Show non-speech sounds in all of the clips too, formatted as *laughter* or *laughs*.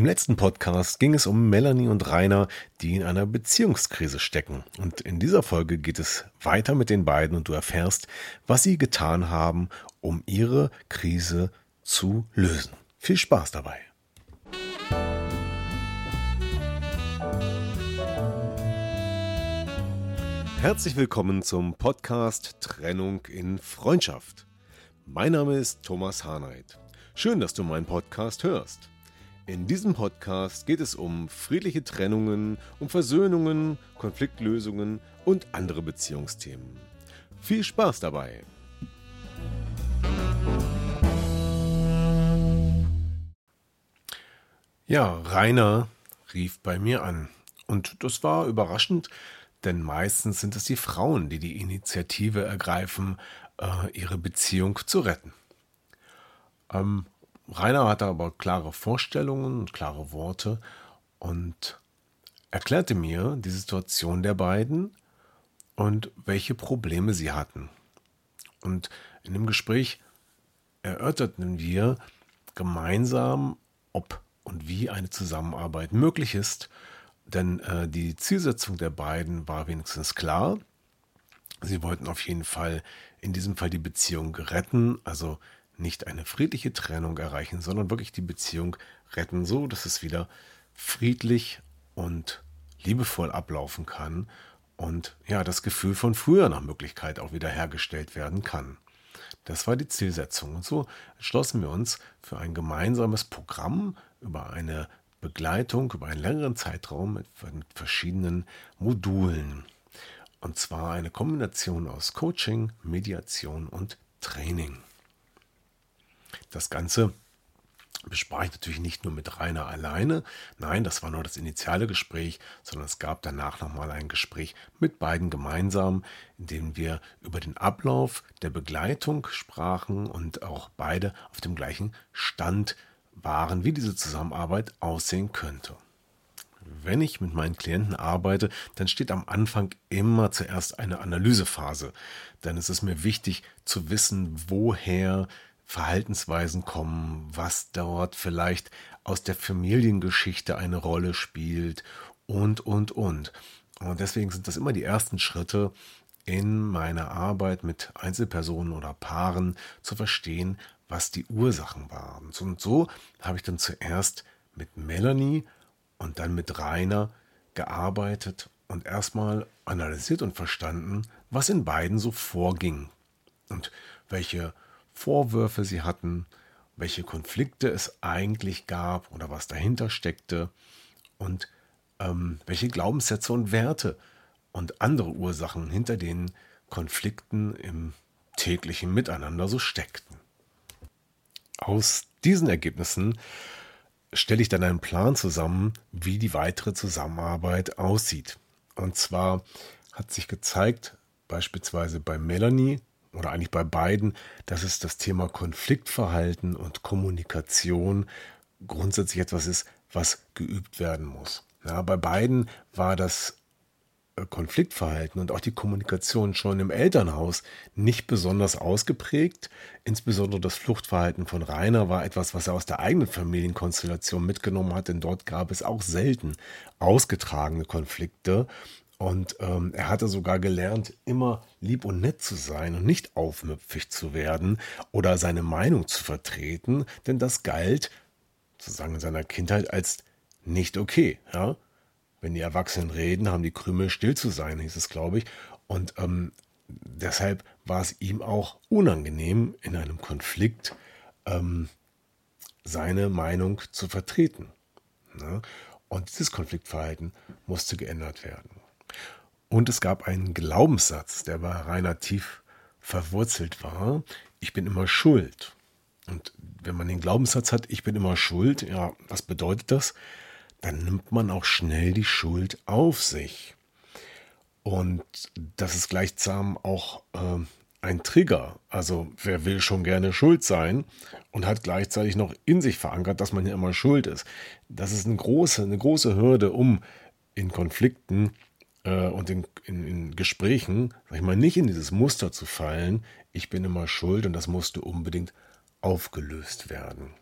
Im letzten Podcast ging es um Melanie und Rainer, die in einer Beziehungskrise stecken. Und in dieser Folge geht es weiter mit den beiden und du erfährst, was sie getan haben, um ihre Krise zu lösen. Viel Spaß dabei. Herzlich willkommen zum Podcast Trennung in Freundschaft. Mein Name ist Thomas Harnight. Schön, dass du meinen Podcast hörst. In diesem Podcast geht es um friedliche Trennungen, um Versöhnungen, Konfliktlösungen und andere Beziehungsthemen. Viel Spaß dabei! Ja, Rainer rief bei mir an. Und das war überraschend, denn meistens sind es die Frauen, die die Initiative ergreifen, äh, ihre Beziehung zu retten. Ähm, Rainer hatte aber klare Vorstellungen und klare Worte und erklärte mir die Situation der beiden und welche Probleme sie hatten. Und in dem Gespräch erörterten wir gemeinsam, ob und wie eine Zusammenarbeit möglich ist, denn äh, die Zielsetzung der beiden war wenigstens klar. Sie wollten auf jeden Fall in diesem Fall die Beziehung retten, also nicht eine friedliche Trennung erreichen, sondern wirklich die Beziehung retten, so dass es wieder friedlich und liebevoll ablaufen kann und ja, das Gefühl von früher nach Möglichkeit auch wieder hergestellt werden kann. Das war die Zielsetzung. Und so entschlossen wir uns für ein gemeinsames Programm über eine Begleitung über einen längeren Zeitraum mit, mit verschiedenen Modulen. Und zwar eine Kombination aus Coaching, Mediation und Training. Das Ganze besprach ich natürlich nicht nur mit Rainer alleine. Nein, das war nur das initiale Gespräch, sondern es gab danach nochmal ein Gespräch mit beiden gemeinsam, in dem wir über den Ablauf der Begleitung sprachen und auch beide auf dem gleichen Stand waren, wie diese Zusammenarbeit aussehen könnte. Wenn ich mit meinen Klienten arbeite, dann steht am Anfang immer zuerst eine Analysephase. Denn es ist mir wichtig zu wissen, woher Verhaltensweisen kommen, was dort vielleicht aus der Familiengeschichte eine Rolle spielt und, und, und. Und deswegen sind das immer die ersten Schritte in meiner Arbeit mit Einzelpersonen oder Paaren zu verstehen, was die Ursachen waren. Und so habe ich dann zuerst mit Melanie und dann mit Rainer gearbeitet und erstmal analysiert und verstanden, was in beiden so vorging und welche Vorwürfe sie hatten, welche Konflikte es eigentlich gab oder was dahinter steckte und ähm, welche Glaubenssätze und Werte und andere Ursachen hinter den Konflikten im täglichen Miteinander so steckten. Aus diesen Ergebnissen stelle ich dann einen Plan zusammen, wie die weitere Zusammenarbeit aussieht. Und zwar hat sich gezeigt, beispielsweise bei Melanie, oder eigentlich bei beiden, dass es das Thema Konfliktverhalten und Kommunikation grundsätzlich etwas ist, was geübt werden muss. Ja, bei beiden war das äh, Konfliktverhalten und auch die Kommunikation schon im Elternhaus nicht besonders ausgeprägt. Insbesondere das Fluchtverhalten von Rainer war etwas, was er aus der eigenen Familienkonstellation mitgenommen hat, denn dort gab es auch selten ausgetragene Konflikte. Und ähm, er hatte sogar gelernt, immer lieb und nett zu sein und nicht aufmüpfig zu werden oder seine Meinung zu vertreten, denn das galt, sozusagen in seiner Kindheit, als nicht okay. Ja? Wenn die Erwachsenen reden, haben die Krümel still zu sein, hieß es, glaube ich. Und ähm, deshalb war es ihm auch unangenehm, in einem Konflikt ähm, seine Meinung zu vertreten. Ne? Und dieses Konfliktverhalten musste geändert werden. Und es gab einen Glaubenssatz, der bei Rainer tief verwurzelt war. Ich bin immer schuld. Und wenn man den Glaubenssatz hat, ich bin immer schuld, ja, was bedeutet das? Dann nimmt man auch schnell die Schuld auf sich. Und das ist gleichsam auch äh, ein Trigger. Also wer will schon gerne schuld sein und hat gleichzeitig noch in sich verankert, dass man ja immer schuld ist. Das ist eine große, eine große Hürde, um in Konflikten äh, und in, in, in, Gesprächen, sag ich mal, nicht in dieses Muster zu fallen, ich bin immer schuld und das musste unbedingt aufgelöst werden.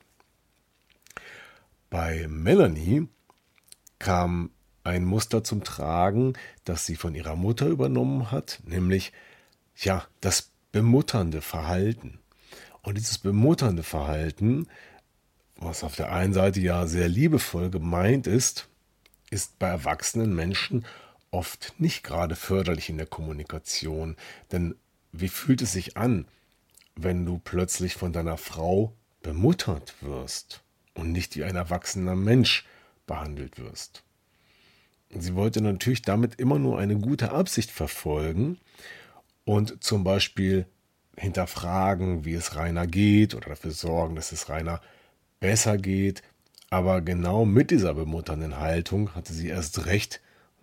Bei Melanie kam ein Muster zum Tragen, das sie von ihrer Mutter übernommen hat, nämlich ja, das bemutternde Verhalten. Und dieses bemutternde Verhalten, was auf der einen Seite ja sehr liebevoll gemeint ist, ist bei erwachsenen Menschen oft nicht gerade förderlich in der Kommunikation. Denn wie fühlt es sich an, wenn du plötzlich von deiner Frau bemuttert wirst und nicht wie ein erwachsener Mensch behandelt wirst? Sie wollte natürlich damit immer nur eine gute Absicht verfolgen und zum Beispiel hinterfragen, wie es Rainer geht oder dafür sorgen, dass es Rainer besser geht. Aber genau mit dieser bemutternden Haltung hatte sie erst recht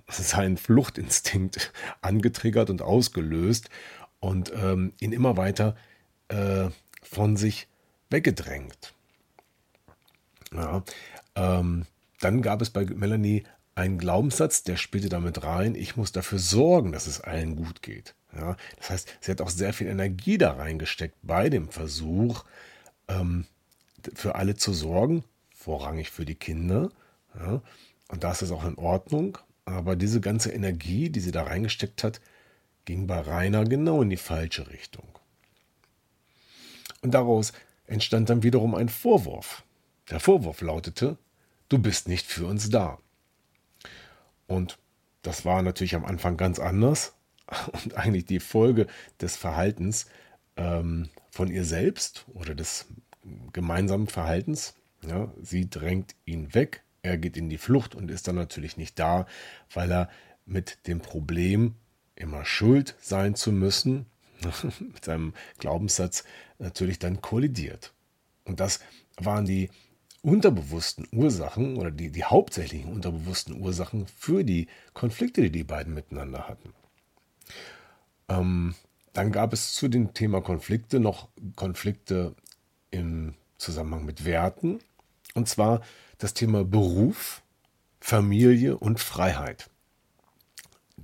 seinen Fluchtinstinkt *laughs* angetriggert und ausgelöst und ähm, ihn immer weiter äh, von sich weggedrängt. Ja, ähm, dann gab es bei Melanie einen Glaubenssatz, der spielte damit rein, ich muss dafür sorgen, dass es allen gut geht. Ja, das heißt, sie hat auch sehr viel Energie da reingesteckt bei dem Versuch, ähm, für alle zu sorgen, vorrangig für die Kinder. Ja, und das ist auch in Ordnung. Aber diese ganze Energie, die sie da reingesteckt hat, ging bei Rainer genau in die falsche Richtung. Und daraus entstand dann wiederum ein Vorwurf. Der Vorwurf lautete, du bist nicht für uns da. Und das war natürlich am Anfang ganz anders *laughs* und eigentlich die Folge des Verhaltens ähm, von ihr selbst oder des gemeinsamen Verhaltens. Ja, sie drängt ihn weg, er geht in die Flucht und ist dann natürlich nicht da, weil er mit dem Problem immer schuld sein zu müssen, *laughs* mit seinem Glaubenssatz natürlich dann kollidiert. Und das waren die unterbewussten Ursachen oder die, die hauptsächlichen unterbewussten Ursachen für die Konflikte, die die beiden miteinander hatten. Ähm, dann gab es zu dem Thema Konflikte noch Konflikte im Zusammenhang mit Werten. Und zwar das Thema Beruf, Familie und Freiheit.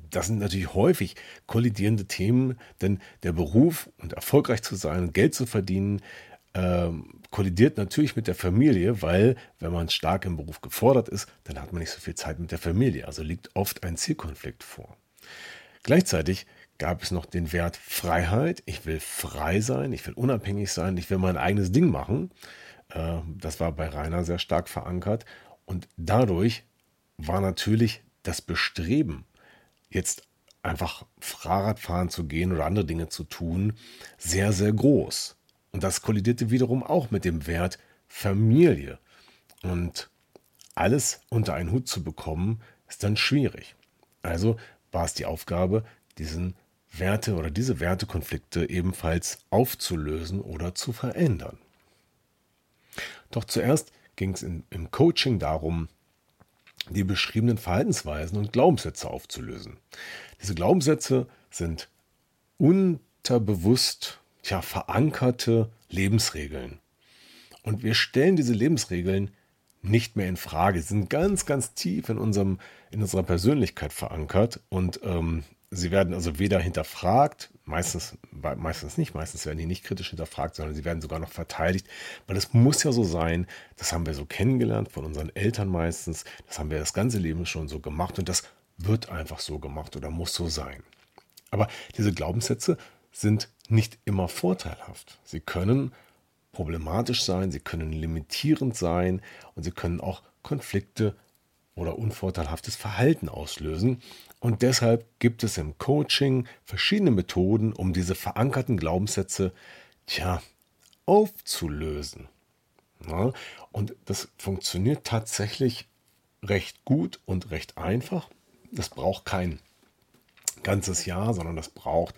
Das sind natürlich häufig kollidierende Themen, denn der Beruf und erfolgreich zu sein, Geld zu verdienen, ähm, kollidiert natürlich mit der Familie, weil wenn man stark im Beruf gefordert ist, dann hat man nicht so viel Zeit mit der Familie. Also liegt oft ein Zielkonflikt vor. Gleichzeitig gab es noch den Wert Freiheit. Ich will frei sein, ich will unabhängig sein, ich will mein eigenes Ding machen. Äh, das war bei Rainer sehr stark verankert. Und dadurch war natürlich das Bestreben, jetzt einfach Fahrrad fahren zu gehen oder andere Dinge zu tun, sehr, sehr groß. Und das kollidierte wiederum auch mit dem Wert Familie. Und alles unter einen Hut zu bekommen, ist dann schwierig. Also war es die Aufgabe, diesen Werte oder diese Wertekonflikte ebenfalls aufzulösen oder zu verändern. Doch zuerst ging es im Coaching darum, die beschriebenen Verhaltensweisen und Glaubenssätze aufzulösen. Diese Glaubenssätze sind unterbewusst tja, verankerte Lebensregeln. Und wir stellen diese Lebensregeln nicht mehr in Frage. Sie sind ganz, ganz tief in, unserem, in unserer Persönlichkeit verankert und ähm, sie werden also weder hinterfragt, meistens, meistens nicht, meistens werden die nicht kritisch hinterfragt, sondern sie werden sogar noch verteidigt, weil es muss ja so sein, das haben wir so kennengelernt von unseren Eltern meistens, das haben wir das ganze Leben schon so gemacht und das wird einfach so gemacht oder muss so sein. Aber diese Glaubenssätze sind nicht immer vorteilhaft. Sie können problematisch sein, sie können limitierend sein und sie können auch Konflikte oder unvorteilhaftes Verhalten auslösen. Und deshalb gibt es im Coaching verschiedene Methoden, um diese verankerten Glaubenssätze tja, aufzulösen. Ja, und das funktioniert tatsächlich recht gut und recht einfach. Das braucht kein ganzes Jahr, sondern das braucht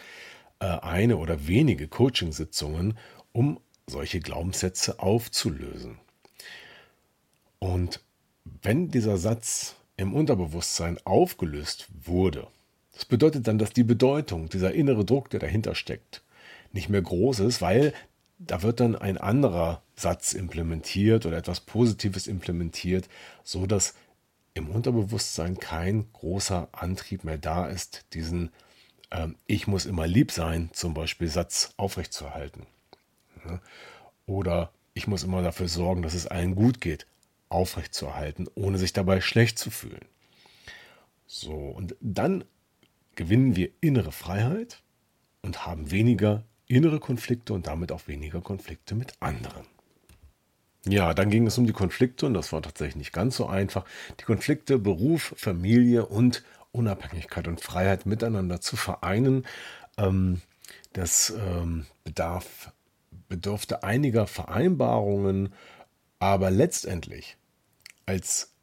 äh, eine oder wenige Coachingsitzungen, um solche Glaubenssätze aufzulösen. Und wenn dieser Satz im Unterbewusstsein aufgelöst wurde, das bedeutet dann, dass die Bedeutung, dieser innere Druck, der dahinter steckt, nicht mehr groß ist, weil da wird dann ein anderer Satz implementiert oder etwas Positives implementiert, so dass im Unterbewusstsein kein großer Antrieb mehr da ist, diesen ähm, Ich muss immer lieb sein, zum Beispiel Satz aufrechtzuerhalten. Oder ich muss immer dafür sorgen, dass es allen gut geht, aufrechtzuerhalten, ohne sich dabei schlecht zu fühlen. So, und dann gewinnen wir innere Freiheit und haben weniger innere Konflikte und damit auch weniger Konflikte mit anderen. Ja, dann ging es um die Konflikte und das war tatsächlich nicht ganz so einfach. Die Konflikte Beruf, Familie und Unabhängigkeit und Freiheit miteinander zu vereinen. Ähm, das ähm, bedarf, bedurfte einiger Vereinbarungen, aber letztendlich, als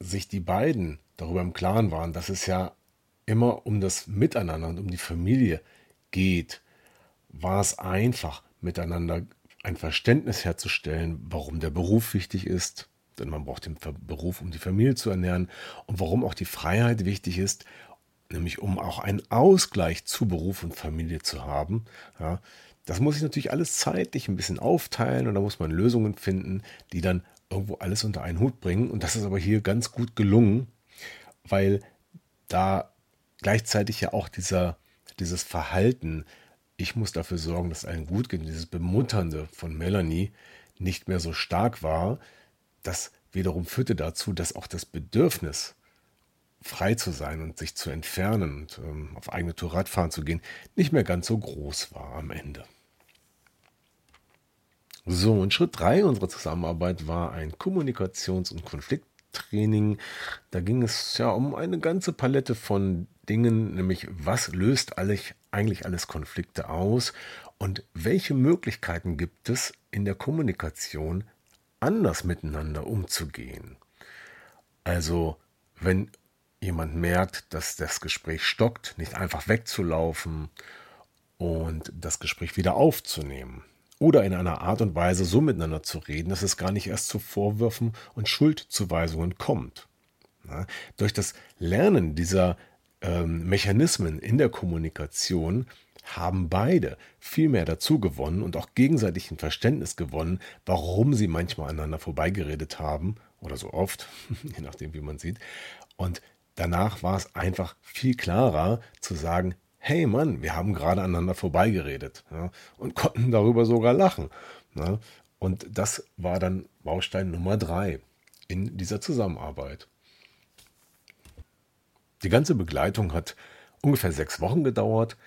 sich die beiden darüber im Klaren waren, dass es ja immer um das Miteinander und um die Familie geht, war es einfach, miteinander ein Verständnis herzustellen, warum der Beruf wichtig ist, denn man braucht den Beruf, um die Familie zu ernähren, und warum auch die Freiheit wichtig ist, nämlich um auch einen Ausgleich zu Beruf und Familie zu haben. Ja, das muss ich natürlich alles zeitlich ein bisschen aufteilen und da muss man Lösungen finden, die dann irgendwo alles unter einen Hut bringen. Und das ist aber hier ganz gut gelungen, weil da gleichzeitig ja auch dieser, dieses Verhalten, ich muss dafür sorgen, dass es allen gut geht, dieses Bemutternde von Melanie nicht mehr so stark war, das wiederum führte dazu, dass auch das Bedürfnis, frei zu sein und sich zu entfernen und ähm, auf eigene Tour Radfahren zu gehen, nicht mehr ganz so groß war am Ende. So, und Schritt 3 unserer Zusammenarbeit war ein Kommunikations- und Konflikttraining. Da ging es ja um eine ganze Palette von Dingen, nämlich was löst eigentlich alles Konflikte aus und welche Möglichkeiten gibt es in der Kommunikation anders miteinander umzugehen. Also, wenn jemand merkt, dass das Gespräch stockt, nicht einfach wegzulaufen und das Gespräch wieder aufzunehmen. Oder in einer Art und Weise so miteinander zu reden, dass es gar nicht erst zu Vorwürfen und Schuldzuweisungen kommt. Na, durch das Lernen dieser ähm, Mechanismen in der Kommunikation haben beide viel mehr dazu gewonnen und auch gegenseitig ein Verständnis gewonnen, warum sie manchmal aneinander vorbeigeredet haben oder so oft, *laughs* je nachdem, wie man sieht. Und danach war es einfach viel klarer zu sagen, hey Mann, wir haben gerade aneinander vorbeigeredet ja, und *laughs* konnten darüber sogar lachen. Ja. Und das war dann Baustein Nummer drei in dieser Zusammenarbeit. Die ganze Begleitung hat ungefähr sechs Wochen gedauert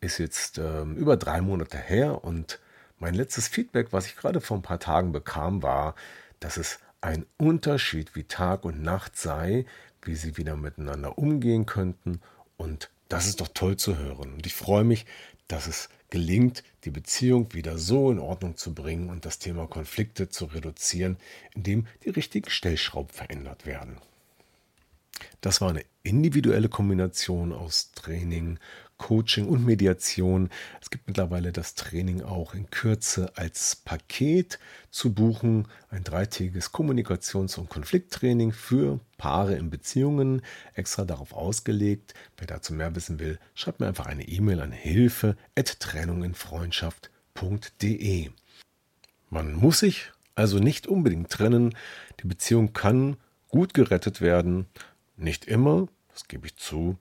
ist jetzt ähm, über drei Monate her und mein letztes Feedback, was ich gerade vor ein paar Tagen bekam, war, dass es ein Unterschied wie Tag und Nacht sei, wie sie wieder miteinander umgehen könnten und das ist doch toll zu hören. Und ich freue mich, dass es gelingt, die Beziehung wieder so in Ordnung zu bringen und das Thema Konflikte zu reduzieren, indem die richtigen Stellschrauben verändert werden. Das war eine individuelle Kombination aus Training, Coaching und Mediation. Es gibt mittlerweile das Training auch in Kürze als Paket zu buchen. Ein dreitägiges Kommunikations- und Konflikttraining für Paare in Beziehungen, extra darauf ausgelegt. Wer dazu mehr wissen will, schreibt mir einfach eine E-Mail an hilfe@trennunginfreundschaft.de. Man muss sich also nicht unbedingt trennen. Die Beziehung kann gut gerettet werden. Nicht immer, das gebe ich zu,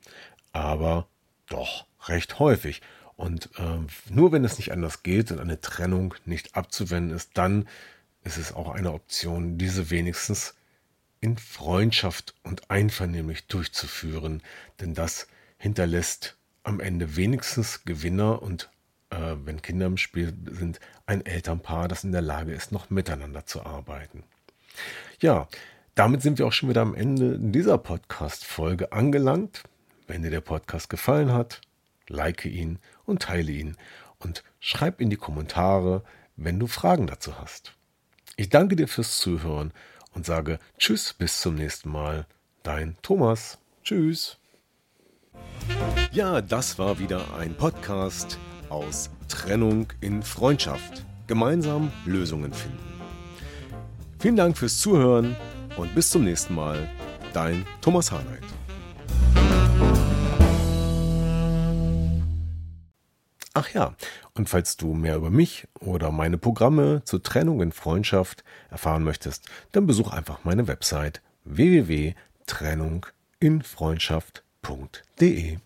aber doch, recht häufig. Und äh, nur wenn es nicht anders geht und eine Trennung nicht abzuwenden ist, dann ist es auch eine Option, diese wenigstens in Freundschaft und einvernehmlich durchzuführen. Denn das hinterlässt am Ende wenigstens Gewinner und äh, wenn Kinder im Spiel sind, ein Elternpaar, das in der Lage ist, noch miteinander zu arbeiten. Ja, damit sind wir auch schon wieder am Ende dieser Podcast-Folge angelangt. Wenn dir der Podcast gefallen hat, like ihn und teile ihn und schreib in die Kommentare, wenn du Fragen dazu hast. Ich danke dir fürs Zuhören und sage Tschüss, bis zum nächsten Mal. Dein Thomas. Tschüss. Ja, das war wieder ein Podcast aus Trennung in Freundschaft. gemeinsam Lösungen finden. Vielen Dank fürs Zuhören und bis zum nächsten Mal. Dein Thomas Harnight. Ach ja, und falls du mehr über mich oder meine Programme zur Trennung in Freundschaft erfahren möchtest, dann besuch einfach meine Website www.trennunginfreundschaft.de.